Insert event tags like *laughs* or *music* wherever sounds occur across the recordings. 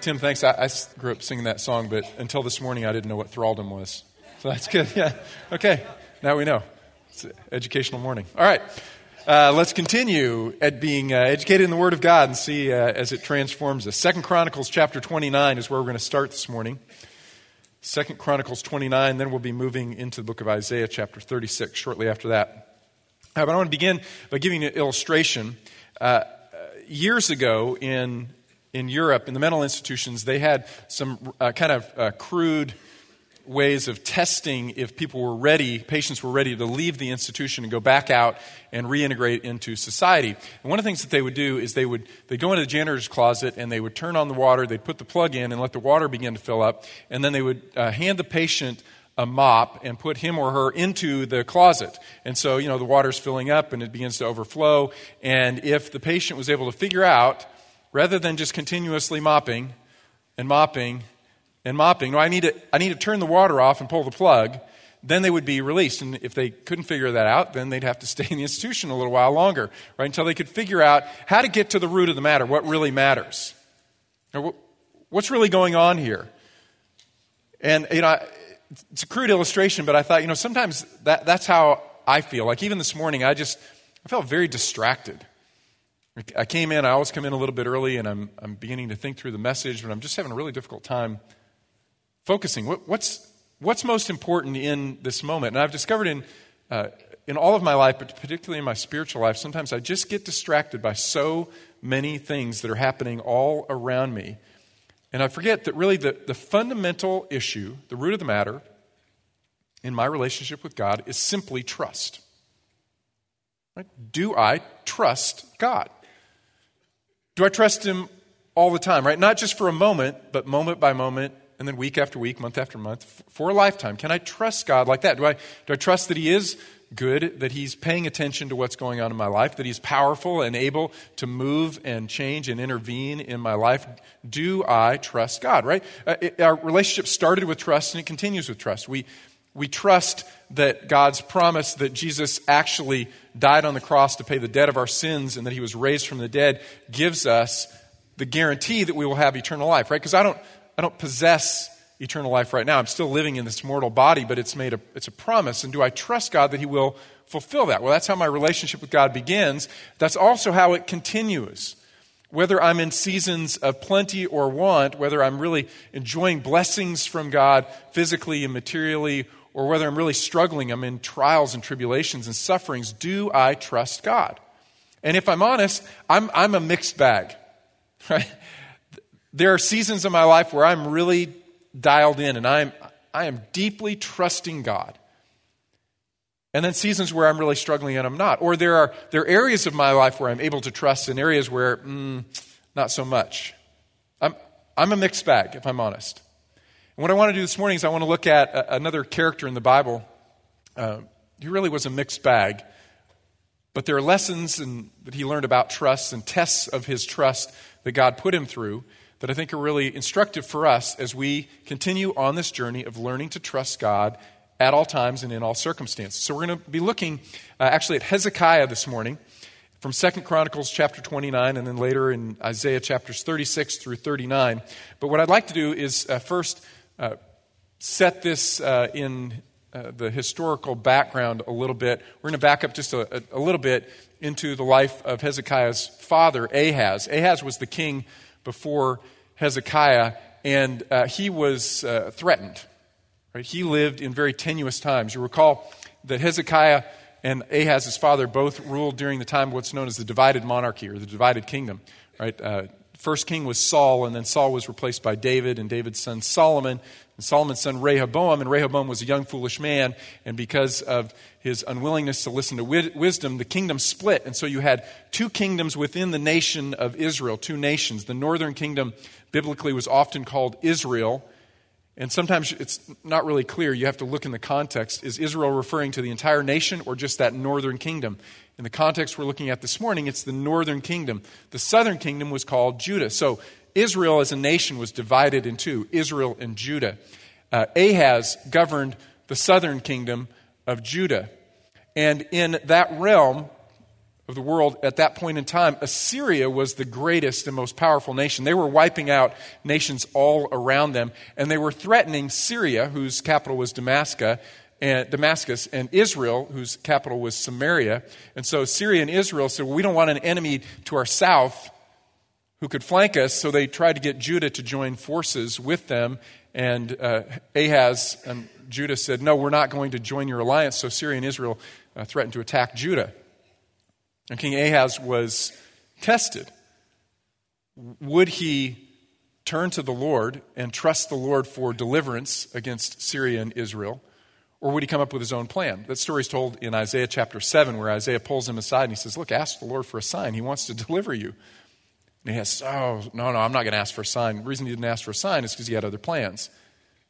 Tim, thanks. I, I, grew up singing that song, but until this morning, I didn't know what thraldom was. So that's good. *laughs* Yeah. Okay. Now we know. It's an educational morning. All right. Uh, let's continue at being uh, educated in the Word of God and see uh, as it transforms us. Second Chronicles chapter 29 is where we're going to start this morning. Second Chronicles 29, then we'll be moving into the book of Isaiah chapter 36 shortly after that. Uh, but I want to begin by giving an illustration. Uh, years ago in in Europe, in the mental institutions, they had some uh, kind of uh, crude ways of testing if people were ready, patients were ready to leave the institution and go back out and reintegrate into society. And one of the things that they would do is they would they go into the janitor's closet and they would turn on the water, they'd put the plug in and let the water begin to fill up, and then they would uh, hand the patient a mop and put him or her into the closet. And so, you know, the water's filling up and it begins to overflow. And if the patient was able to figure out rather than just continuously mopping and mopping and mopping. No, I need to, I need to turn the water off and pull the plug. Then they would be released. And if they couldn't figure that out, then they'd have to *laughs* stay in the institution a little while longer, right? Until they could figure out how to get to the root of the matter, what really matters. What's really going on here? And, you know, it's a crude illustration, but I thought, you know, sometimes that, that's how I feel. Like even this morning, I just, I felt very distracted. I came in, I always come in a little bit early, and I'm, I'm beginning to think through the message, but I'm just having a really difficult time focusing. What, what's, what's most important in this moment? And I've discovered in, uh, in all of my life, but particularly in my spiritual life, sometimes I just get distracted by so many things that are happening all around me. And I forget that really the, the fundamental issue, the root of the matter in my relationship with God is simply trust. Right? Do I trust God? Do I trust Him all the time, right? Not just for a moment, but moment by moment, and then week after week, month after month, for a lifetime. Can I trust God like that? Do I, do I trust that He is good, that He's paying attention to what's going on in my life, that He's powerful and able to move and change and intervene in my life? Do I trust God, right? Uh, it, our relationship started with trust and it continues with trust. We, we trust that God's promise that Jesus actually died on the cross to pay the debt of our sins and that he was raised from the dead gives us the guarantee that we will have eternal life, right? Because I don't, I don't possess eternal life right now. I'm still living in this mortal body, but it's made a, it's a promise. And do I trust God that he will fulfill that? Well, that's how my relationship with God begins. That's also how it continues. Whether I'm in seasons of plenty or want, whether I'm really enjoying blessings from God physically and materially or whether I'm really struggling, I'm in trials and tribulations and sufferings, do I trust God? And if I'm honest, I'm, I'm a mixed bag. *laughs* Right? There are seasons in my life where I'm really dialed in and I'm, I am deeply trusting God. And then seasons where I'm really struggling and I'm not. Or there are, there are areas of my life where I'm able to trust and areas where, mm, not so much. I'm, I'm a mixed bag, if I'm honest. What I want to do this morning is I want to look at a, another character in the Bible. Uh, he really was a mixed bag, but there are lessons in, that he learned about trust and tests of his trust that God put him through that I think are really instructive for us as we continue on this journey of learning to trust God at all times and in all circumstances. So we're going to be looking uh, actually at Hezekiah this morning from Second Chronicles chapter 29 and then later in Isaiah chapters 36 through 39. But what I'd like to do is uh, first uh, set this uh, in uh, the historical background a little bit. We're going to back up just a, a, little bit into the life of Hezekiah's father, Ahaz. Ahaz was the king before Hezekiah, and uh, he was uh, threatened. Right? He lived in very tenuous times. You recall that Hezekiah and Ahaz, his father, both ruled during the time of what's known as the divided monarchy or the divided kingdom. Right? First king was Saul, and then Saul was replaced by David and David's son Solomon. And Solomon's son Rehoboam, and Rehoboam was a young, foolish man, and because of his unwillingness to listen to wisdom, the kingdom split. And so you had two kingdoms within the nation of Israel, two nations. The northern kingdom, biblically, was often called Israel. And sometimes it's not really clear. You have to look in the context. Is Israel referring to the entire nation or just that northern kingdom? In the context we're looking at this morning, it's the northern kingdom. The southern kingdom was called Judah. So Israel as a nation was divided in two Israel and Judah. Uh, Ahaz governed the southern kingdom of Judah. And in that realm of the world at that point in time, Assyria was the greatest and most powerful nation. They were wiping out nations all around them, and they were threatening Syria, whose capital was Damascus, and Damascus, and Israel, whose capital was Samaria. And so Syria and Israel said, Well, we don't want an enemy to our south who could flank us, so they tried to get Judah to join forces with them. And uh, Ahaz and Judah said, No, we're not going to join your alliance. So Syria and Israel uh, threatened to attack Judah. And King Ahaz was tested. Would he turn to the Lord and trust the Lord for deliverance against Syria and Israel? Or would he come up with his own plan? That story is told in Isaiah chapter 7, where Isaiah pulls him aside and he says, Look, ask the Lord for a sign. He wants to deliver you. And he has, Oh, no, no, I'm not going to ask for a sign. The reason he didn't ask for a sign is because he had other plans.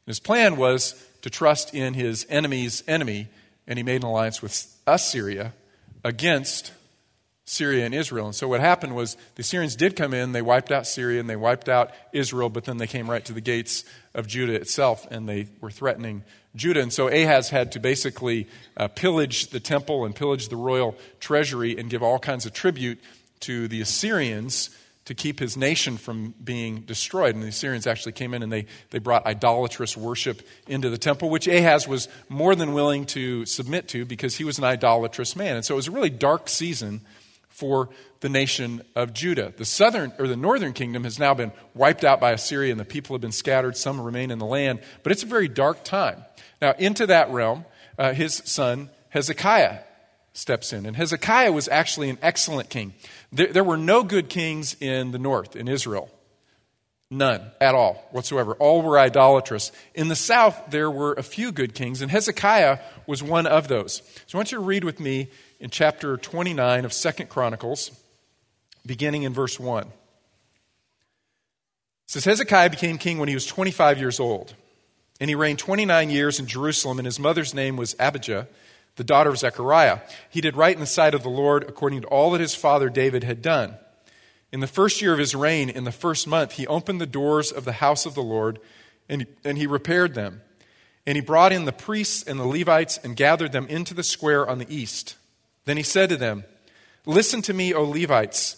And his plan was to trust in his enemy's enemy, and he made an alliance with Assyria against Syria and Israel. And so what happened was the Assyrians did come in, they wiped out Syria and they wiped out Israel, but then they came right to the gates of Judah itself and they were threatening Judah. And so Ahaz had to basically uh, pillage the temple and pillage the royal treasury and give all kinds of tribute to the Assyrians to keep his nation from being destroyed. And the Assyrians actually came in and they, they brought idolatrous worship into the temple, which Ahaz was more than willing to submit to because he was an idolatrous man. And so it was a really dark season for the nation of Judah. The southern or the northern kingdom has now been wiped out by Assyria and the people have been scattered. Some remain in the land, but it's a very dark time. Now, into that realm, uh, his son Hezekiah steps in. And Hezekiah was actually an excellent king. There, there were no good kings in the north, in Israel. None at all whatsoever. All were idolatrous. In the south, there were a few good kings, and Hezekiah was one of those. So I want you to read with me in chapter 29 of Second Chronicles, beginning in verse 1. It says Hezekiah became king when he was 25 years old, and he reigned 29 years in Jerusalem, and his mother's name was Abijah, the daughter of Zechariah. He did right in the sight of the Lord according to all that his father David had done. In the first year of his reign, in the first month, he opened the doors of the house of the Lord, and, and he repaired them. And he brought in the priests and the Levites and gathered them into the square on the east. Then he said to them, Listen to me, O Levites.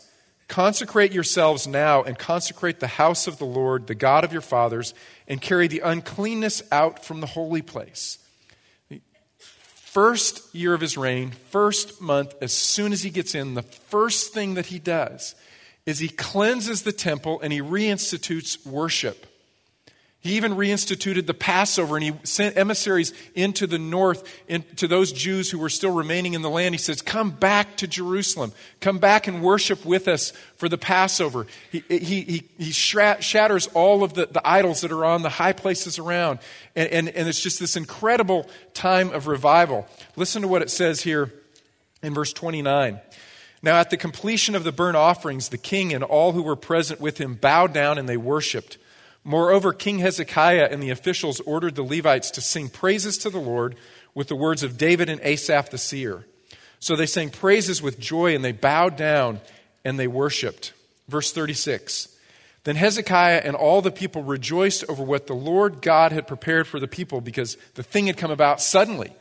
Consecrate yourselves now and consecrate the house of the Lord, the God of your fathers, and carry the uncleanness out from the holy place. First year of his reign, first month, as soon as he gets in, the first thing that he does is he cleanses the temple and he reinstitutes worship. He even reinstituted the Passover and he sent emissaries into the north to those Jews who were still remaining in the land. He says, Come back to Jerusalem. Come back and worship with us for the Passover. He, he, he, he shatters all of the, the idols that are on the high places around. And, and, and it's just this incredible time of revival. Listen to what it says here in verse 29. Now, at the completion of the burnt offerings, the king and all who were present with him bowed down and they worshiped. Moreover, King Hezekiah and the officials ordered the Levites to sing praises to the Lord with the words of David and Asaph the seer. So they sang praises with joy and they bowed down and they worshiped. Verse 36. Then Hezekiah and all the people rejoiced over what the Lord God had prepared for the people because the thing had come about suddenly.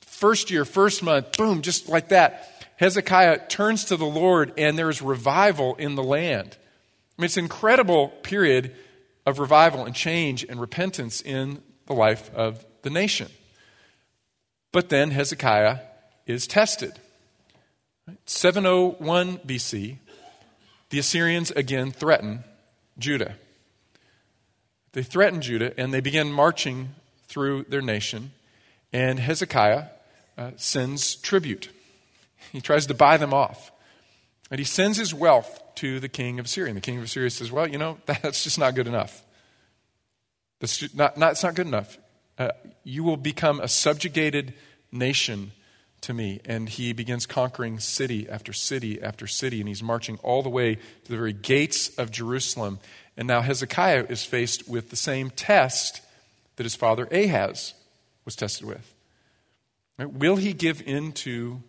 First year, first month, boom, just like that. Hezekiah turns to the Lord and there is revival in the land. I mean, it's an incredible period of revival and change and repentance in the life of the nation. But then Hezekiah is tested. 701 BC, the Assyrians again threaten Judah. They threaten Judah and they begin marching through their nation, and Hezekiah uh, sends tribute. He tries to buy them off. And he sends his wealth to the king of Assyria. And the king of Assyria says, Well, you know, *laughs* that's just not good enough. That's not, not, it's not good enough. Uh, you will become a subjugated nation to me. And he begins conquering city after city after city. And he's marching all the way to the very gates of Jerusalem. And now Hezekiah is faced with the same test that his father Ahaz was tested with. Will he give in to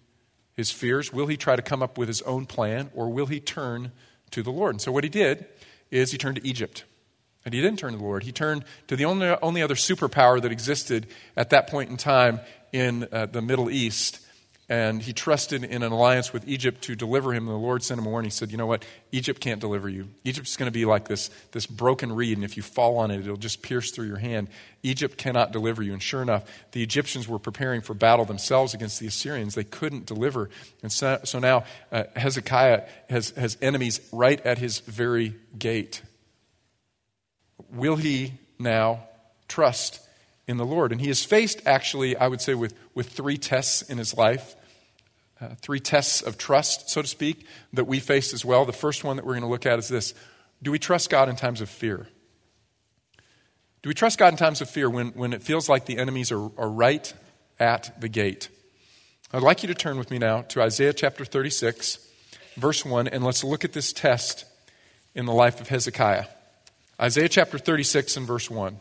his fears? Will he try to come up with his own plan, or will he turn to the Lord? And so, what he did is he turned to Egypt. And he didn't turn to the Lord. He turned to the only, only other superpower that existed at that point in time in uh, the Middle East. And he trusted in an alliance with Egypt to deliver him. And the Lord sent him a warning. He said, You know what? Egypt can't deliver you. Egypt's going to be like this, this broken reed, and if you fall on it, it'll just pierce through your hand. Egypt cannot deliver you. And sure enough, the Egyptians were preparing for battle themselves against the Assyrians. They couldn't deliver. And so, so now uh, Hezekiah has, has enemies right at his very gate. Will he now trust in the Lord. And he is faced, actually, I would say, with, with three tests in his life. Uh, three tests of trust, so to speak, that we face as well. The first one that we're going to look at is this Do we trust God in times of fear? Do we trust God in times of fear when, when it feels like the enemies are, are right at the gate? I'd like you to turn with me now to Isaiah chapter 36, verse 1, and let's look at this test in the life of Hezekiah. Isaiah chapter 36 and verse 1.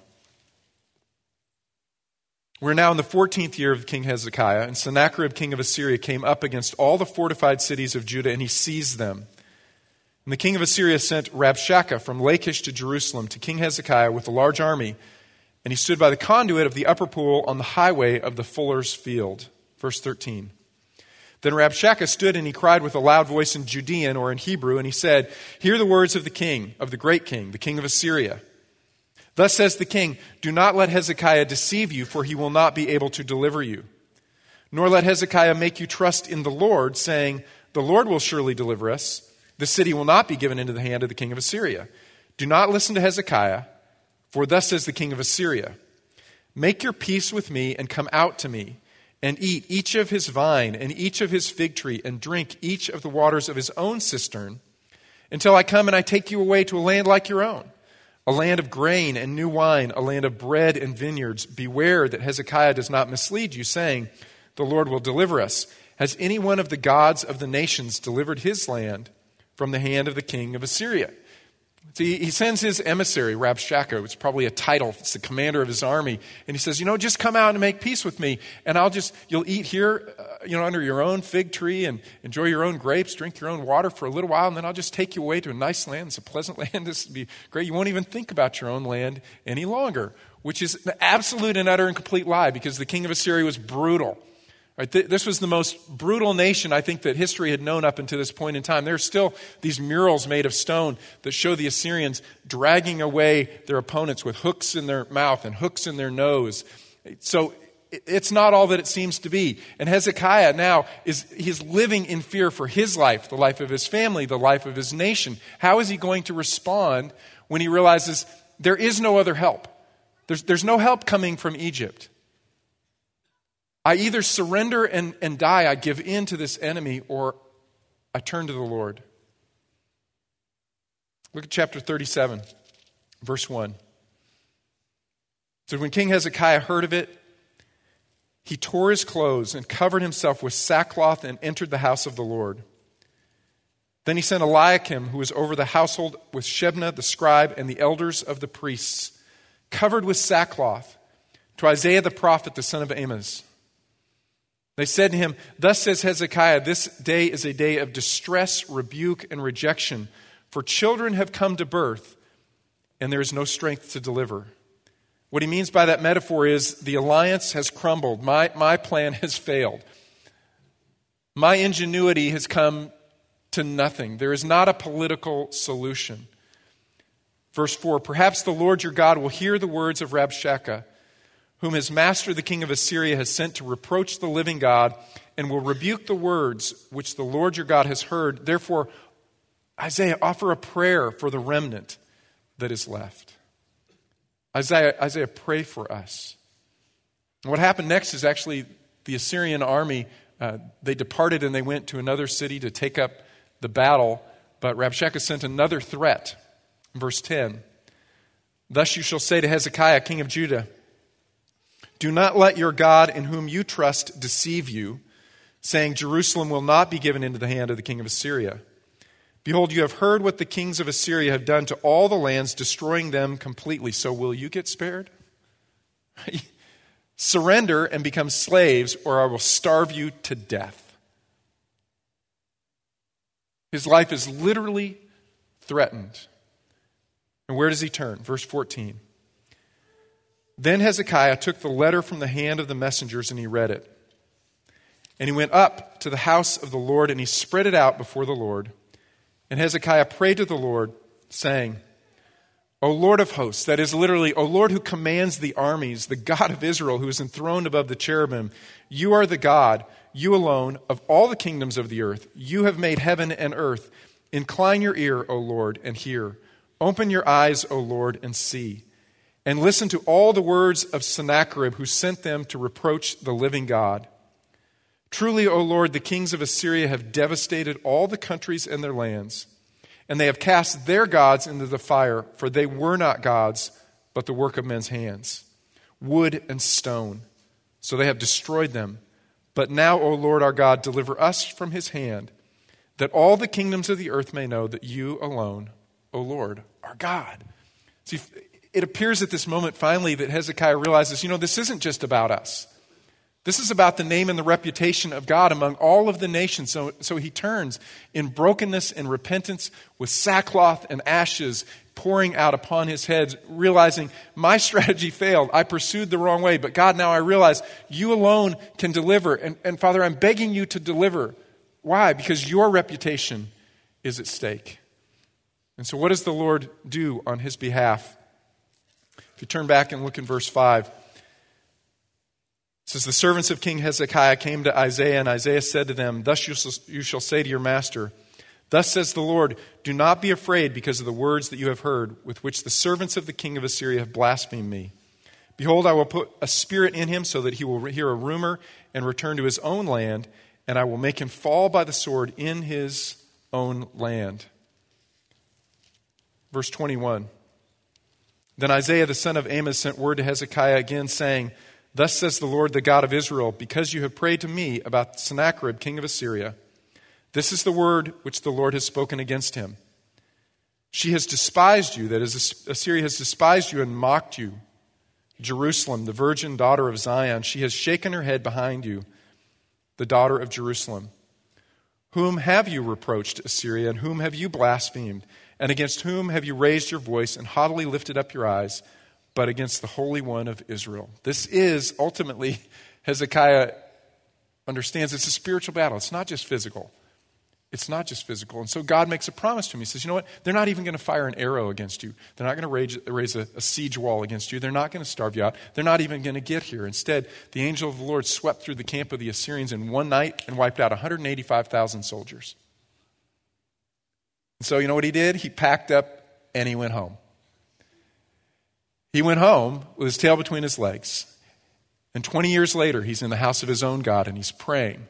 We're now in the 14th year of King Hezekiah, and Sennacherib, king of Assyria, came up against all the fortified cities of Judah, and he seized them. And the king of Assyria sent Rabshakeh from Lachish to Jerusalem to King Hezekiah with a large army, and he stood by the conduit of the upper pool on the highway of the fuller's field. Verse 13. Then Rabshakeh stood and he cried with a loud voice in Judean or in Hebrew, and he said, Hear the words of the king, of the great king, the king of Assyria. Thus says the king Do not let Hezekiah deceive you, for he will not be able to deliver you. Nor let Hezekiah make you trust in the Lord, saying, The Lord will surely deliver us. The city will not be given into the hand of the king of Assyria. Do not listen to Hezekiah, for thus says the king of Assyria Make your peace with me and come out to me, and eat each of his vine and each of his fig tree, and drink each of the waters of his own cistern, until I come and I take you away to a land like your own a land of grain and new wine, a land of bread and vineyards. Beware that Hezekiah does not mislead you, saying, The Lord will deliver us. Has any one of the gods of the nations delivered his land from the hand of the king of Assyria? See, he sends his emissary, Rabshakeh, it's probably a title, it's the commander of his army, and he says, You know, just come out and make peace with me, and I'll just, you'll eat here, uh, you know, under your own fig tree and enjoy your own grapes, drink your own water for a little while, and then I'll just take you away to a nice land. It's a pleasant *laughs* land. This will be great. You won't even think about your own land any longer, which is an absolute and utter and complete lie because the king of Assyria was brutal. Right, th- this was the most brutal nation I think that history had known up until this point in time. There are still these murals made of stone that show the Assyrians dragging away their opponents with hooks in their mouth and hooks in their nose. So it's not all that it seems to be. And Hezekiah now is he's living in fear for his life, the life of his family, the life of his nation. How is he going to respond when he realizes there is no other help? There's, there's no help coming from Egypt. I either surrender and, and die, I give in to this enemy, or I turn to the Lord. Look at chapter 37, verse 1. So when King Hezekiah heard of it, he tore his clothes and covered himself with sackcloth and entered the house of the Lord. Then he sent Eliakim, who was over the household, with Shebna the scribe and the elders of the priests, covered with sackcloth, to Isaiah the prophet, the son of Amos. They said to him, Thus says Hezekiah, this day is a day of distress, rebuke, and rejection, for children have come to birth, and there is no strength to deliver. What he means by that metaphor is the alliance has crumbled. My, my plan *laughs* has failed. My ingenuity has come to nothing. There is not a political solution. Verse 4 Perhaps the Lord your God will hear the words of Rabshakeh whom his master, the king of Assyria, has sent to reproach the living God, and will rebuke the words which the Lord your God has heard. Therefore, Isaiah, offer a prayer for the remnant that is left. Isaiah, Isaiah, pray for us. And what happened next is actually the Assyrian army, uh, they departed and they went to another city to take up the battle, but Rabshakeh sent another threat. Verse 10 Thus you shall say to Hezekiah, king of Judah, do not let your God in whom you trust deceive you, saying, Jerusalem will not be given into the hand of the king of Assyria. Behold, you have heard what the kings of Assyria have done to all the lands, destroying them completely. So will you get spared? *laughs* Surrender and become slaves, or I will starve you to death. His life is literally threatened. And where does he turn? Verse 14. Then Hezekiah took the letter from the hand of the messengers and he read it. And he went up to the house of the Lord, and he spread it out before the Lord. And Hezekiah prayed to the Lord, saying, O Lord of hosts, that is literally, O Lord who commands the armies, the God of Israel, who is enthroned above the cherubim, you are the God, you alone, of all the kingdoms of the earth. You have made heaven and earth. Incline your ear, O Lord, and hear. Open your eyes, O Lord, and see. And listen to all the words of Sennacherib, who sent them to reproach the living God. Truly, O Lord, the kings of Assyria have devastated all the countries and their lands, and they have cast their gods into the fire, for they were not gods, but the work of men's hands, wood and stone. So they have destroyed them. But now, O Lord our God, deliver us from his hand, that all the kingdoms of the earth may know that you alone, O Lord, are God. See, it appears at this moment finally that Hezekiah realizes, you know, this isn't just about us. This is about the name and the reputation of God among all of the nations. So, so he turns in brokenness and repentance with sackcloth and ashes pouring out upon his head, realizing my strategy failed. I pursued the wrong way. But God, now I realize you alone can deliver. And, and Father, I'm begging you to deliver. Why? Because your reputation is at stake. And so, what does the Lord do on his behalf? You turn back and look in verse 5. It says, The servants of King Hezekiah came to Isaiah, and Isaiah said to them, Thus you shall say to your master, Thus says the Lord, Do not be afraid because of the words that you have heard, with which the servants of the king of Assyria have blasphemed me. Behold, I will put a spirit in him so that he will hear a rumor and return to his own land, and I will make him fall by the sword in his own land. Verse 21. Then Isaiah the son of Amos sent word to Hezekiah again, saying, Thus says the Lord, the God of Israel, because you have prayed to me about Sennacherib, king of Assyria, this is the word which the Lord has spoken against him. She has despised you, that is, Assyria has despised you and mocked you. Jerusalem, the virgin daughter of Zion, she has shaken her head behind you, the daughter of Jerusalem. Whom have you reproached, Assyria, and whom have you blasphemed? And against whom have you raised your voice and haughtily lifted up your eyes? but against the Holy One of Israel. This is ultimately, *laughs* Hezekiah understands it's a spiritual battle. It's not just physical. It's not just physical. And so God makes a promise to him. He says, You know what? They're not even going to fire an arrow against you. They're not going to raise, raise a, a, siege wall against you. They're not going to starve you out. They're not even going to get here. Instead, the angel of the Lord swept through the camp of the Assyrians in one night and wiped out 185,000 soldiers. So, you know what he did? He packed up and he went home. He went home with his tail between his legs. And 20 years later, he's in the house of his own God and he's praying.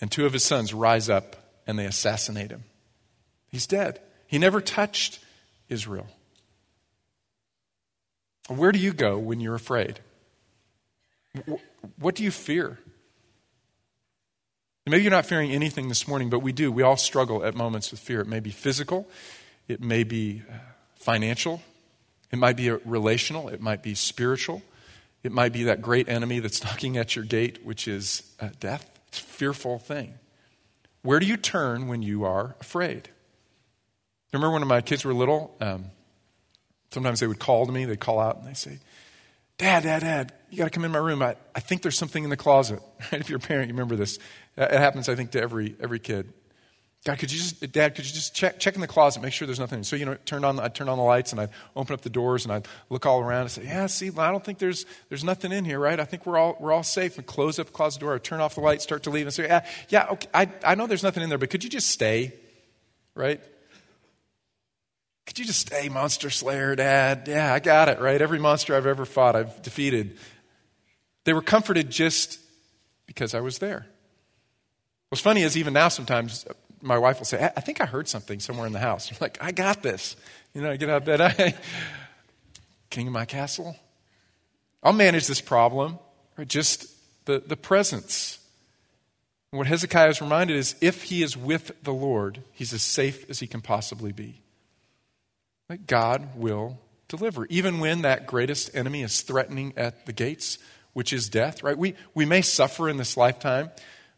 And two of his sons rise up and they assassinate him. He's dead. He never touched Israel. Where do you go when you're afraid? What do you fear? Maybe you're not fearing anything this morning, but we do. We all struggle at moments with fear. It may be physical, it may be uh, financial, it might be relational, it might be spiritual, it might be that great enemy that's *laughs* knocking at your gate, which is uh, death. It's a fearful thing. Where do you turn when you are afraid? remember when my kids were little? Um, sometimes they would call to me, they'd call out and they'd say, Dad, Dad, Dad, you got to come in my room. I, I think there's something in the closet. *laughs* if you're a parent, you remember this. It happens, I think, to every, every kid. God, could you just, Dad, could you just check, check in the closet, make sure there's nothing. So, you know, turn on, I'd turn on the lights and I'd open up the doors and I'd look all around and say, yeah, see, I don't think there's, there's nothing in here, right? I think we're all, we're all safe. And close up the closet door, I'd turn off the light, start to leave and say, yeah, yeah, okay, I, I know there's nothing in there, but could you just stay, right? Could you just stay, monster slayer, Dad? Yeah, I got it, right? Every monster I've ever fought, I've defeated. They were comforted just because I was there. What's funny is even now sometimes my wife will say, I think I heard something somewhere in the house. I'm like, I got this. You know, I get out of bed. I, king of my castle. I'll manage this problem. Or Just the, the presence. what Hezekiah is reminded is if he is with the Lord, he's as safe as he can possibly be. That God will deliver. Even when that greatest enemy is threatening at the gates, which is death, right? We, we may suffer in this lifetime.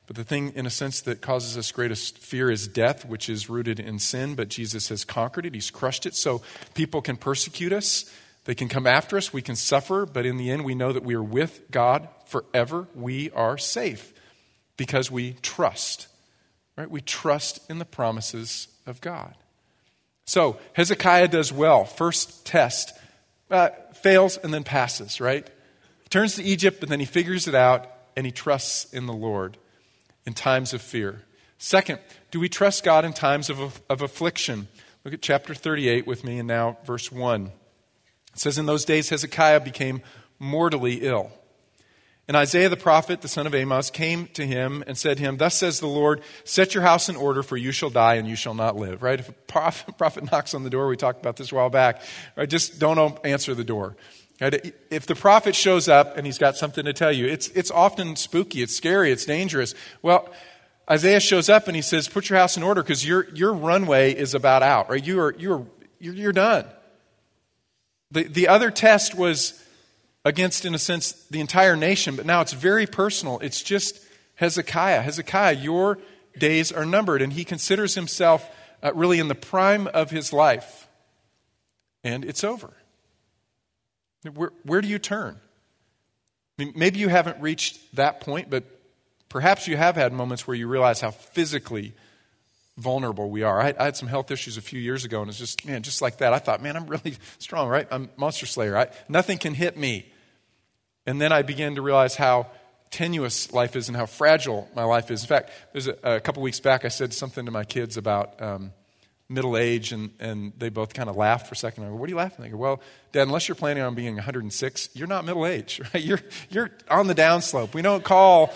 But the thing, in a sense, that causes us greatest fear is death, which is rooted in sin, but Jesus has conquered it. He's crushed it. So people can persecute us, they can come after us, we can suffer, but in the end, we know that we are with God forever. We are safe because we trust. Right? We trust in the promises of God. So Hezekiah does well. First test, uh, fails and then passes, right? He turns to Egypt, but then he figures it out and he trusts in the Lord in times of fear. Second, do we trust God in times of, of affliction? Look at chapter 38 with me and now verse 1. It says, In those days Hezekiah became mortally ill. And Isaiah the prophet, the son of Amos, came to him and said to him, Thus says the Lord, set your house in order, for you shall die and you shall not live. Right? If a prophet, *laughs* prophet knocks on the door, we talked about this a while back, right? Just don't answer the door. If the prophet shows up and he's got something to tell you, it's, it's often spooky, it's scary, it's dangerous. Well, Isaiah shows up and he says, Put your house in order because your, your runway is about out, right? You are, you are, you're, you're done. The, the other test was against, in a sense, the entire nation, but now it's very personal. It's just Hezekiah. Hezekiah, your days are numbered. And he considers himself uh, really in the prime of his life. And it's over. Where, where do you turn? I mean, maybe you haven't reached that point, but perhaps you have had moments where you realize how physically vulnerable we are. I, I, had some health issues a few years ago, and it's just, man, just like that. I thought, man, I'm really *laughs* strong, right? I'm Monster Slayer. I, nothing can hit me. And then I began to realize how tenuous life is and how fragile my life is. In fact, there's a, a couple weeks back, I said something to my kids about um, middle age, and, and they both kind of laughed for a second. I go, What are you laughing? They go, Well, Dad, unless you're planning on being 106, you're not middle age, *laughs* right? You're, you're on the downslope. We don't call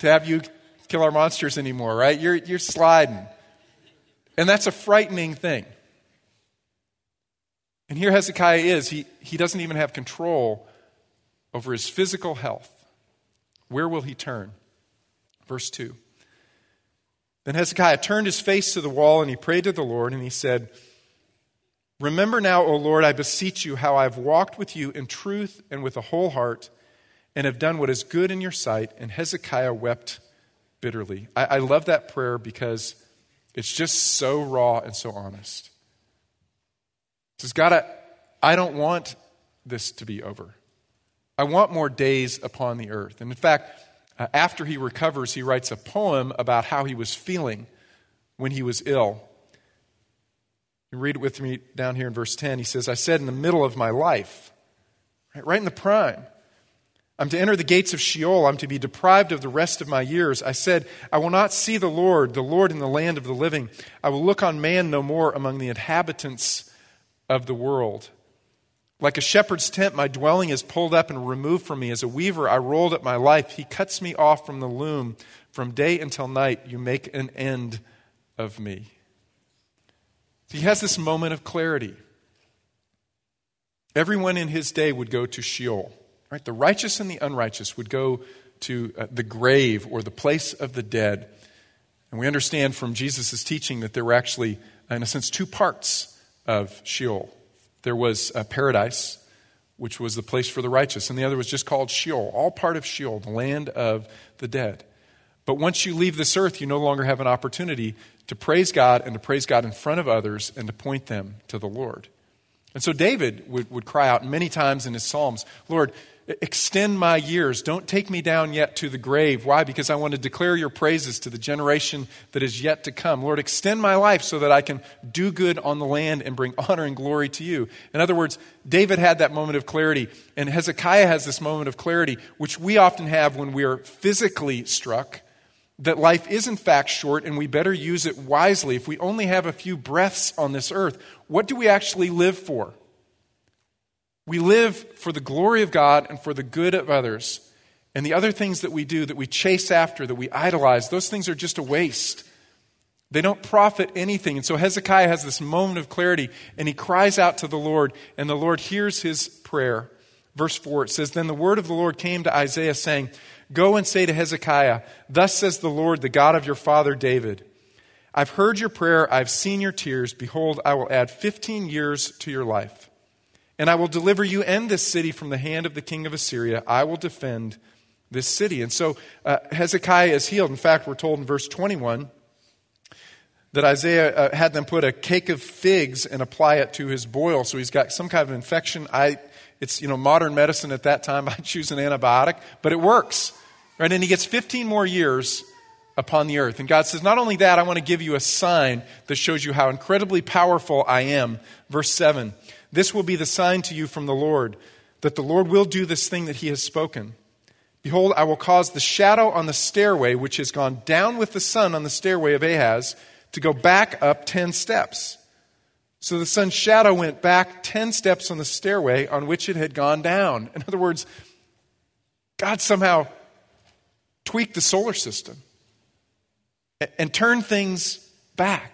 to have you kill our monsters anymore, right? You're, you're sliding. And that's a frightening thing. And here Hezekiah is. He, he doesn't even have control over his physical health. Where will he turn? Verse 2. Then Hezekiah turned his face to the wall and he prayed to the Lord and he said, Remember now, O Lord, I beseech you, how I've walked with you in truth and with a whole heart and have done what is good in your sight. And Hezekiah wept bitterly. I, I love that prayer because it's just so raw and so honest. It says, God, I, I don't want this to be over. I want more days upon the earth. And in fact, Uh, after he recovers, he writes a poem about how he was feeling when he was ill. You read it with me down here in verse 10. He says, I said in the middle of my life, right in the prime, I'm to enter the gates of Sheol. I'm to be deprived of the rest of my years. I said, I will not see the Lord, the Lord in the land of the living. I will look on man no more among the inhabitants of the world. Like a shepherd's tent, my dwelling is pulled up and removed from me. As a weaver, I rolled up my life. He cuts me off from the loom. From day until night, you make an end of me. He has this moment of clarity. Everyone in his day would go to Sheol. Right? The righteous and the unrighteous would go to uh, the grave or the place of the dead. And we understand from Jesus' teaching that there were actually, in a sense, two parts of Sheol. There was a paradise, which was the place for the righteous, and the other was just called Sheol, all part of Sheol, the land of the dead. But once you leave this earth, you no longer have an opportunity to praise God and to praise God in front of others and to point them to the Lord. And so David would, would cry out many times in his Psalms, Lord, Extend my years. Don't take me down yet to the grave. Why? Because I want to declare your praises to the generation that is yet to come. Lord, extend my life so that I can do good on the land and bring honor and glory to you. In other words, David had that moment of clarity, and Hezekiah has this moment of clarity, which we often have when we are physically struck. That life is in fact short and we better use it wisely. If we only have a few breaths on this earth, what do we actually live for? We live for the glory of God and for the good of others. And the other things that we do, that we chase after, that we idolize, those things are just a waste. They don't profit anything. And so Hezekiah has this moment of clarity and he cries out to the Lord, and the Lord hears his prayer. Verse 4 it says, Then the word of the Lord came to Isaiah, saying, Go and say to Hezekiah, Thus says the Lord, the God of your father David, I've heard your prayer, I've seen your tears. Behold, I will add 15 years to your life. And I will deliver you and this city from the hand of the king of Assyria. I will defend this city. And so uh, Hezekiah is healed. In fact, we're told in verse 21 that Isaiah uh, had them put a cake of figs and apply it to his boil. So he's got some kind of infection. I, it's you know modern medicine at that time. *laughs* I choose an antibiotic, but it works, right? And he gets 15 more years upon the earth. And God says, Not only that, I want to give you a sign that shows you how incredibly powerful I am. Verse 7 This will be the sign to you from the Lord, that the Lord will do this thing that he has spoken. Behold, I will cause the shadow on the stairway, which has gone down with the sun on the stairway of Ahaz, to go back up ten steps. So the sun's shadow went back ten steps on the stairway on which it had gone down. In other words, God somehow tweaked the solar system and turned things back.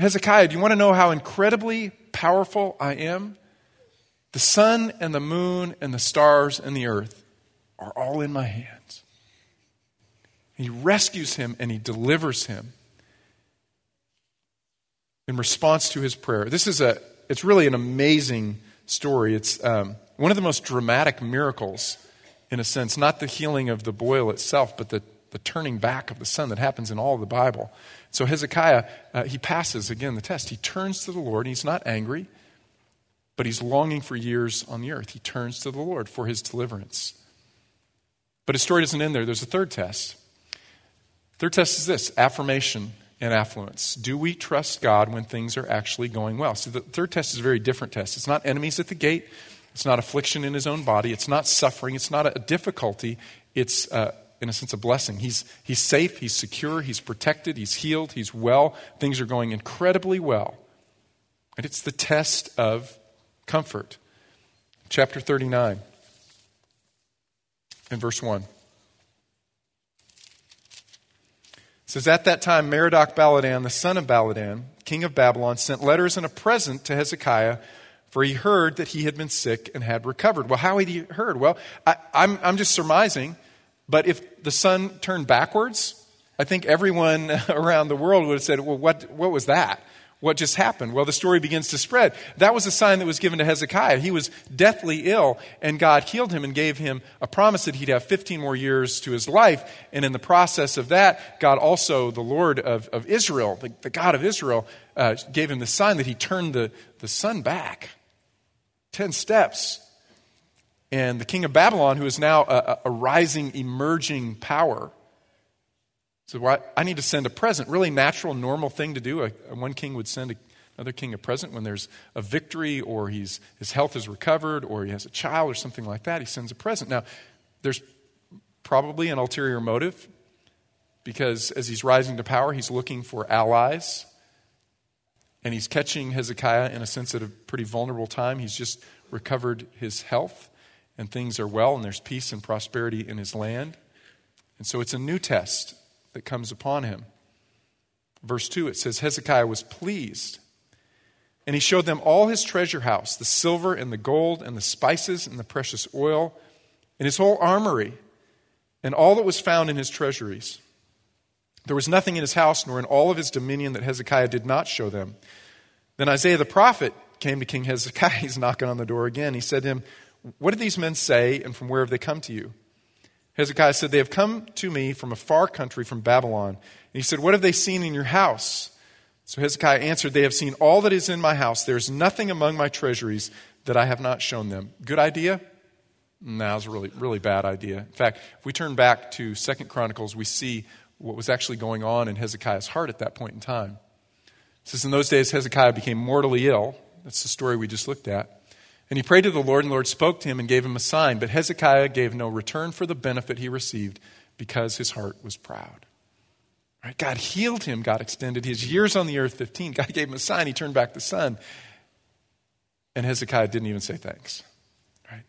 Hezekiah, do you want to know how incredibly powerful I am? The sun and the moon and the stars and the earth are all in my hands. He rescues him and he delivers him in response to his prayer. This is a, it's really an amazing story. It's um, one of the most dramatic miracles, in a sense, not the healing of the boil itself, but the, the turning back of the sun that happens in all of the Bible. So Hezekiah, uh, he passes again the test. He turns to the Lord. and He's not angry but he's longing for years on the earth. He turns to the Lord for his deliverance. But his story doesn't end there. There's a third test. Third test is this affirmation and affluence. Do we trust God when things are actually going well? So the third test is a very different test. It's not enemies at the gate, it's not affliction in his own body, it's not suffering, it's not a difficulty, it's, uh, in a sense, a blessing. He's, he's safe, he's secure, he's protected, he's healed, he's well, things are going incredibly well. And it's the test of comfort. Chapter 39 and verse 1. It says, At that time, Merodach Baladan, the son of Baladan, king of Babylon, sent letters and a present to Hezekiah, for he heard that he had been sick and had recovered. Well, how had he heard? Well, I, I'm, I'm just surmising, but if the sun turned backwards, I think everyone *laughs* around the world would have said, Well, what, what was that? what just happened? Well, the story begins to spread. That was a sign that was given to Hezekiah. He was deathly ill, and God healed him and gave him a promise that he'd have 15 more years to his life. And in the process of that, God also, the Lord of, of Israel, the, the God of Israel, uh, gave him the sign that he turned the, the sun back 10 steps. And the king of Babylon, who is now a, a rising, emerging power, so well, I need to send a present. Really natural, normal thing to do. A, one king would send a, another king a present when there's a victory or he's, his health is recovered or he has a child or something like that. He sends a present. Now, there's probably an ulterior motive because as he's rising to power, he's looking for allies. And he's catching Hezekiah in a sense at a pretty vulnerable time. He's just recovered his health and things are well and there's peace and prosperity in his land. And so it's a new test that comes upon him. Verse 2, it says, Hezekiah was pleased. And he showed them all his treasure house, the silver and the gold and the spices and the precious oil, and his whole armory, and all that was found in his treasuries. There was nothing in his house nor in all of his dominion that Hezekiah did not show them. Then Isaiah the prophet came to King Hezekiah. *laughs* He's knocking on the door again. He said to him, What did these men say, and from where have they come to you? Hezekiah said, They have come to me from a far country, from Babylon. And he said, What have they seen in your house? So Hezekiah answered, They have seen all that is in my house. There is nothing among my treasuries that I have not shown them. Good idea? No, it's a really, really bad idea. In fact, if we turn back to Second Chronicles, we see what was actually going on in Hezekiah's heart at that point in time. It says, In those days, Hezekiah became mortally ill. That's the story we just looked at. And he prayed to the Lord, and the Lord spoke to him and gave him a sign. But Hezekiah gave no return for the benefit he received because his heart was proud. Right? God healed him. God extended his years on the earth 15. God gave him a sign. He turned back the sun. And Hezekiah didn't even say thanks. Right?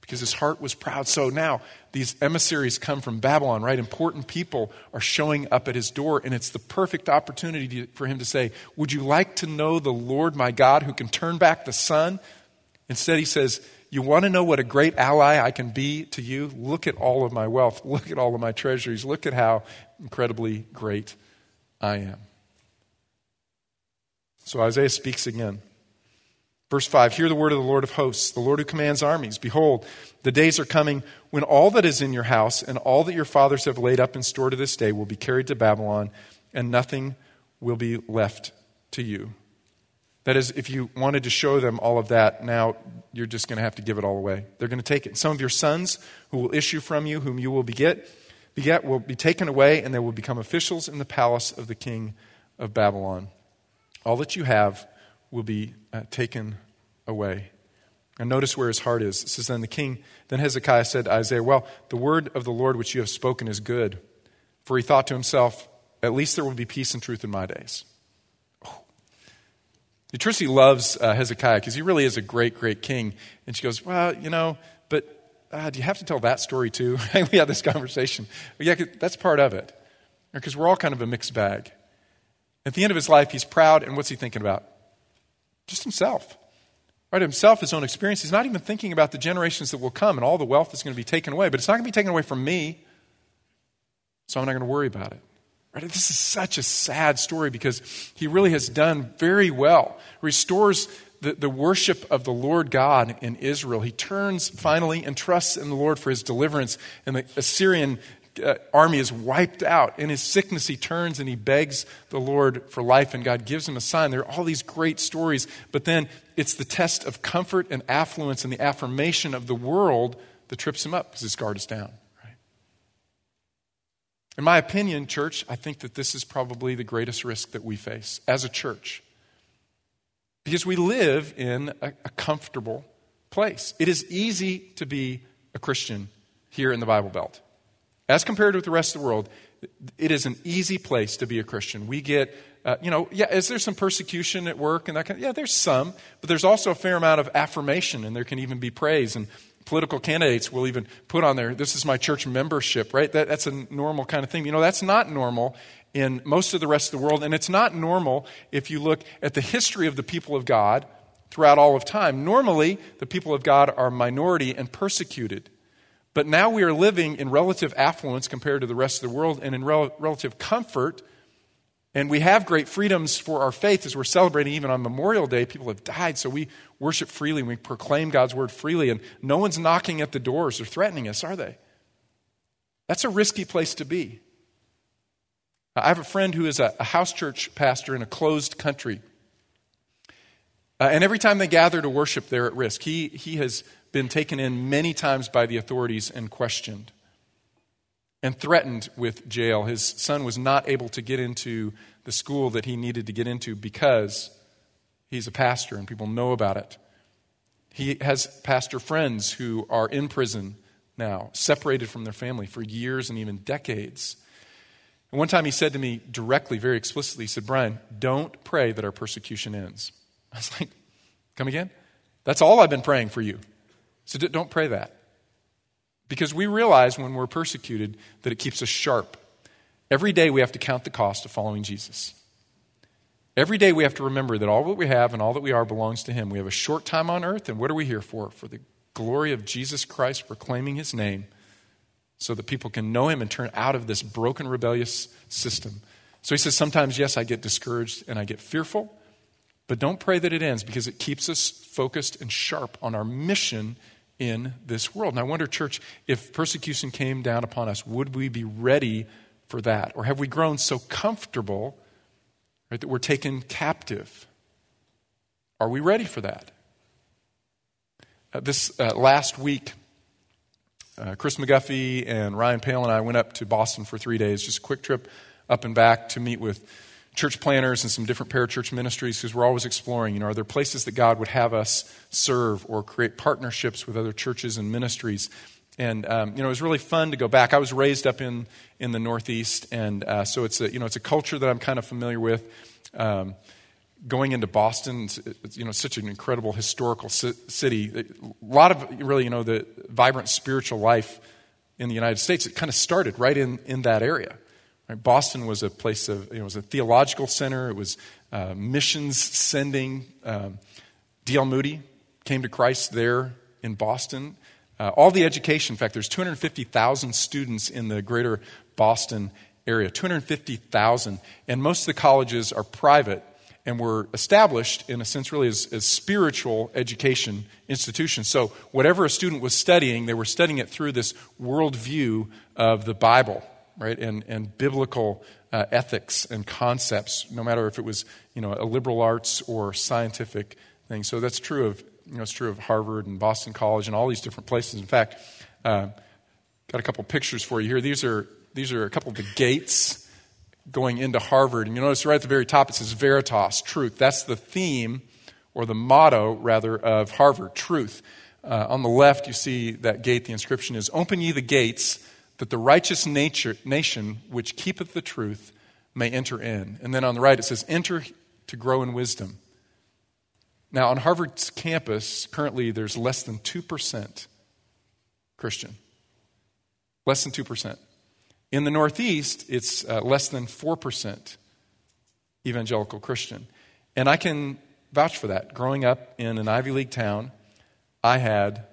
Because his heart was proud. So now these emissaries come from Babylon, right? Important people are showing up at his door, and it's the perfect opportunity for him to say, Would you like to know the Lord my God who can turn back the sun Instead, he says, You want to know what a great ally I can be to you? Look at all of my wealth. *laughs* Look at all of my treasuries. Look at how incredibly great I am. So Isaiah speaks again. Verse 5 Hear the word of the Lord of hosts, the Lord who commands armies. Behold, the days are coming when all that is in your house and all that your fathers have laid up in store to this day will be carried to Babylon, and nothing will be left to you. That is, if you wanted to show them all of that, now you're just going to have to give it all away. They're going to take it. Some of your sons who will issue from you, whom you will beget, beget will be taken away, and they will become officials in the palace of the king of Babylon. All that you have will be uh, taken away. And notice where his heart is. It says, Then the king, then Hezekiah said to Isaiah, Well, the word of the Lord which you have spoken is good. For he thought to himself, At least there will be peace and truth in my days. Oh. Loves uh, Hezekiah because he really is a great, great king. And she goes, Well, you know, but uh, do you have to tell that story too? *laughs* we had this conversation. But yeah, that's part of it. Because we're all kind of a mixed bag. At the end of his life, he's proud, and what's he thinking about? Just himself. Right, himself, his own experience. He's not even thinking about the generations that will come and all the wealth that's going to be taken away. But it's not going to be taken away from me, so I'm not going to worry about it. Right? This is such a sad story because he really has done very well. Restores the, the worship of the Lord God in Israel. He turns finally and trusts in the Lord for his deliverance, and the Assyrian uh, army is wiped out. In his sickness, he turns and he begs the Lord for life, and God gives him a sign. There are all these great stories, but then it's the test of comfort and affluence and the affirmation of the world that trips him up because his guard is down. In my opinion, church, I think that this is probably the greatest risk that we face as a church. Because we live in a, a comfortable place. It is easy to be a Christian here in the Bible Belt. As compared with the rest of the world, it is an easy place to be a Christian. We get, uh, you know, yeah, is there some persecution at work and that kind of, yeah, there's some, but there's also a fair amount of affirmation and there can even be praise and political candidates will even put on there, this is my church membership, right? That, that's a normal kind of thing. You know, that's not normal in most of the rest of the world and it's not normal if you look at the history of the people of God throughout all of time. Normally, the people of God are minority and persecuted. But now we are living in relative affluence compared to the rest of the world and in rel- relative comfort. And we have great freedoms for our faith as we're celebrating even on Memorial Day. People have died, so we worship freely and we proclaim God's word freely. And no one's knocking at the doors or threatening us, are they? That's a risky place to be. I have a friend who is a, house church pastor in a closed country. Uh, and every time they gather to worship, they're at risk. He, he has been taken in many times by the authorities and questioned and threatened with jail. His son was not able to get into the school that he needed to get into because he's a pastor and people know about it. He has pastor friends who are in prison now, separated from their family for years and even decades. And one time he said to me directly, very explicitly, he said, Brian, don't pray that our persecution ends. I was like, come again? That's all I've been praying for you. So don't pray that. Because we realize when we're persecuted that it keeps us sharp. Every day we have to count the cost of following Jesus. Every day we have to remember that all that we have and all that we are belongs to Him. We have a short time on earth, and what are we here for? For the glory of Jesus Christ, proclaiming His name, so that people can know Him and turn out of this broken, rebellious system. So He says, sometimes, yes, I get discouraged and I get fearful, but don't pray that it ends because it keeps us focused and sharp on our mission in this world. And I wonder, church, if persecution came down upon us, would we be ready for that? Or have we grown so comfortable right, that we're taken captive? Are we ready for that? Uh, this uh, last week, uh, Chris McGuffey and Ryan Pale and I went up to Boston for three days, just a quick trip up and back to meet with church planters and some different parachurch ministries because we're always exploring. You know, are there places that God would have us serve or create partnerships with other churches and ministries? And um, you know, it was really fun to go back. I was raised up in in the Northeast, and uh, so it's a you know it's a culture that I'm kind of familiar with. Um, going into Boston, it's, you know, such an incredible historical city. A lot of really, you know, the vibrant spiritual life in the United States. It kind of started right in in that area. Right? Boston was a place of, it was a theological center. It was uh, missions sending. Um, D.L. Moody came to Christ there in Boston. Uh, all the education, in fact, there's 250,000 students in the greater Boston area, 250,000. And most of the colleges are private and were established, in a sense, really as, as spiritual education institutions. So, whatever a student was studying, they were studying it through this worldview of the Bible right? And, and biblical uh, ethics and concepts, no matter if it was, you know, a liberal arts or scientific thing. So that's true of, you know, it's true of Harvard and Boston College and all these different places. In fact, uh, got a couple pictures for you here. These are these are a couple of the gates going into Harvard. And you notice right at the very top it says Veritas, truth. That's the theme, or the motto, rather, of Harvard, truth. Uh, on the left, you see that gate. The inscription is Open ye the gates, that the righteous nature, nation which keepeth the truth may enter in. And then on the right, it says, Enter to grow in wisdom. Now, on Harvard's campus, currently there's less than 2% Christian. Less than 2%. In the Northeast, it's uh, less than 4% evangelical Christian. And I can vouch for that. Growing up in an Ivy League town, I had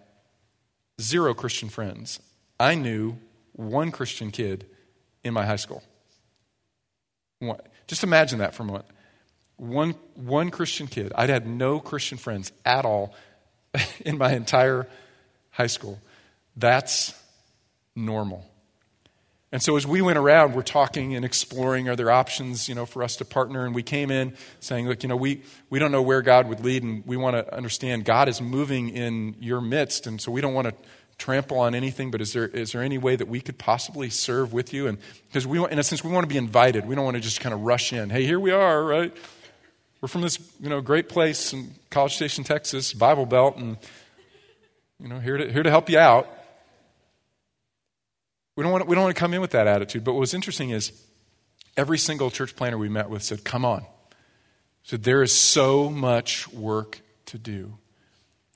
zero Christian friends. I knew one Christian kid in my high school. Just imagine that for a moment. One, one Christian kid. I'd had no Christian friends at all *laughs* in my entire high school. That's normal. And so as we went around, we're talking and exploring other options, you know, for us to partner? And we came in saying, look, you know, we, we don't know where God would lead, and we want to understand God is moving in your midst, and so we don't want to trample on anything, but is there, is there any way that we could possibly serve with you? And because we, in a sense, we want to be invited. We don't want to just kind of rush in. Hey, here we are, right? We're from this, you know, great place in College Station, Texas, Bible Belt, and, you know, here to, here to help you out. We don't, want to, we don't want to come in with that attitude. But what was interesting is every single church planter we met with said, come on. Said, there is so much work to do.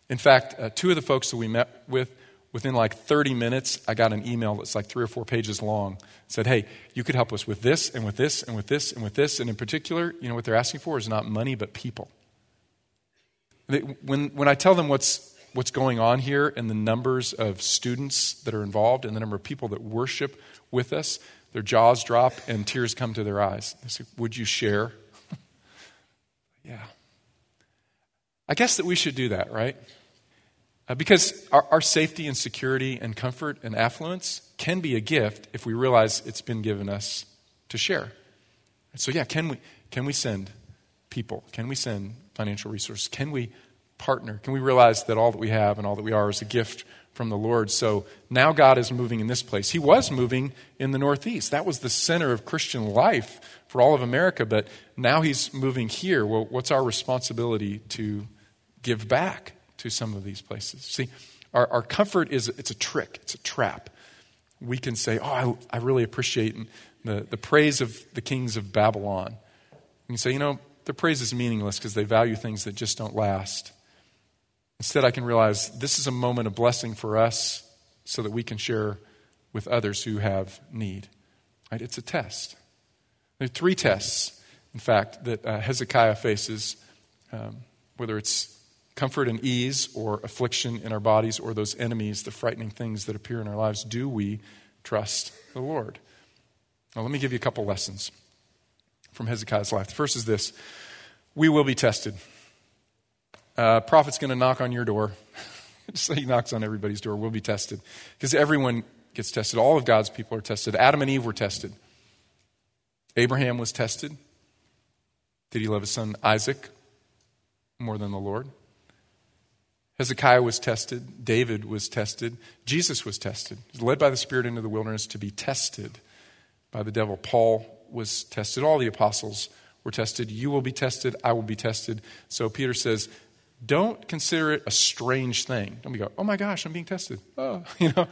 In fact, uh, two of the folks that we met with Within like 30 minutes, I got an email that's like three or four pages long. Said, hey, you could help us with this and with this and with this and with this. And in particular, you know what they're asking for is not money, but people. When, when I tell them what's, what's going on here and the numbers of students that are involved and the number of people that worship with us, their jaws drop and tears come to their eyes. They say, Would you share? *laughs* yeah. I guess that we should do that, right? Uh, because our, our, safety and security and comfort and affluence can be a gift if we realize it's been given us to share. So, yeah, can we, can we send people? Can we send financial resources? Can we partner? Can we realize that all that we have and all that we are is a gift from the Lord? So now God is moving in this place. He was moving in the Northeast. That was the center of Christian life for all of America, but now He's moving here. Well, what's our responsibility to give back? To some of these places. See, our, our comfort is it's a trick, it's a trap. We can say, Oh, I, I really appreciate the, the praise of the kings of Babylon. And You say, You know, their praise is meaningless because they value things that just don't last. Instead, I can realize this is a moment of blessing for us so that we can share with others who have need. Right? It's a test. There are three tests, in fact, that uh, Hezekiah faces, um, whether it's comfort and ease or affliction in our bodies or those enemies, the frightening things that appear in our lives, do we trust the Lord? Now, let me give you a couple lessons from Hezekiah's life. The first is this we will be tested. Uh, prophet's going to knock on your door. *laughs* Just like he knocks on everybody's door, we'll be tested. Because everyone gets tested. All of God's people are tested. Adam and Eve were tested. Abraham was tested. Did he love his son Isaac more than the Lord? Hezekiah was tested. David was tested. Jesus was tested. He was led by the Spirit into the wilderness to be tested by the devil. Paul was tested. All the apostles were tested. You will be tested. I will be tested. So Peter says, don't consider it a strange thing. Don't be go, oh my gosh, I'm being tested. Oh, *laughs* you know.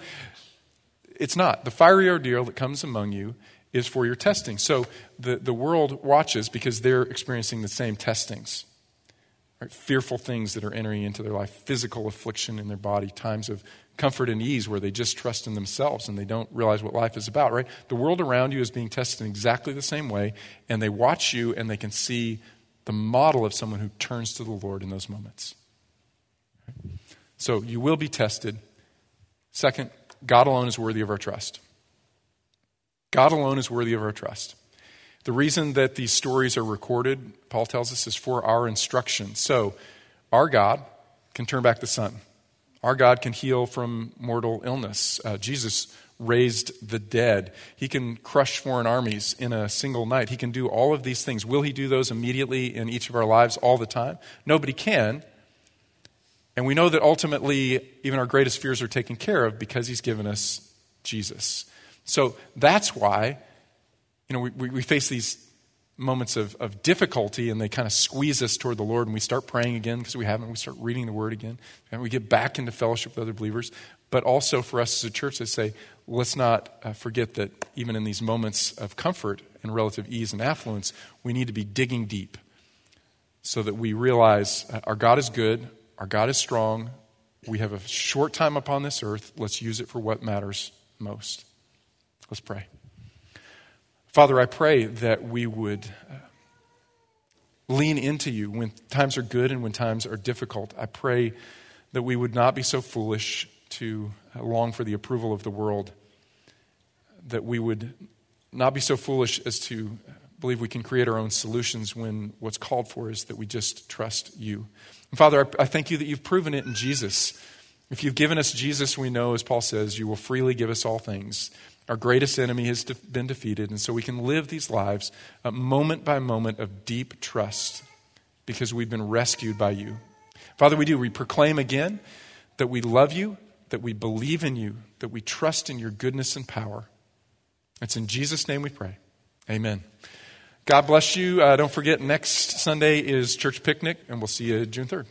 It's not. The fiery ordeal that comes among you is for your testing. So the, the world watches because they're experiencing the same testings right? fearful things that are entering into their life, physical affliction in their body, times of comfort and ease where they just trust in themselves and they don't realize what life is about, right? The world around you is being tested in exactly the same way, and they watch you and they can see the model of someone who turns to the Lord in those moments. So you will be tested. Second, God alone is worthy of our trust. God alone is worthy of our trust. The reason that these stories are recorded, Paul tells us, is for our instruction. So, our God can turn back the sun. Our God can heal from mortal illness. Uh, Jesus raised the dead. He can crush foreign armies in a single night. He can do all of these things. Will He do those immediately in each of our lives all the time? Nobody can. And we know that ultimately, even our greatest fears are taken care of because He's given us Jesus. So that's why, you know, we, we, face these moments of, of difficulty and they kind of squeeze us toward the Lord and we start praying again because we haven't. We start reading the Word again and we get back into fellowship with other believers. But also for us as a church, they say, let's not uh, forget that even in these moments of comfort and relative ease and affluence, we need to be digging deep so that we realize uh, our God is good, our God is strong, we have a short time upon this earth. Let's use it for what matters most. Let's pray. Father, I pray that we would uh, lean into you when times are good and when times are difficult. I pray that we would not be so foolish to uh, long for the approval of the world, that we would not be so foolish as to believe we can create our own solutions when what's called for is that we just trust you. And Father, I thank you that you've proven it in Jesus. If you've given us Jesus, we know, as Paul says, you will freely give us all things. Our greatest enemy has been defeated, and so we can live these lives uh, moment by moment of deep trust because we've been rescued by you. Father, we do. We proclaim again that we love you, that we believe in you, that we trust in your goodness and power. It's in Jesus' name we pray. Amen. God bless you. Uh, don't forget, next Sunday is church picnic, and we'll see you June 3rd.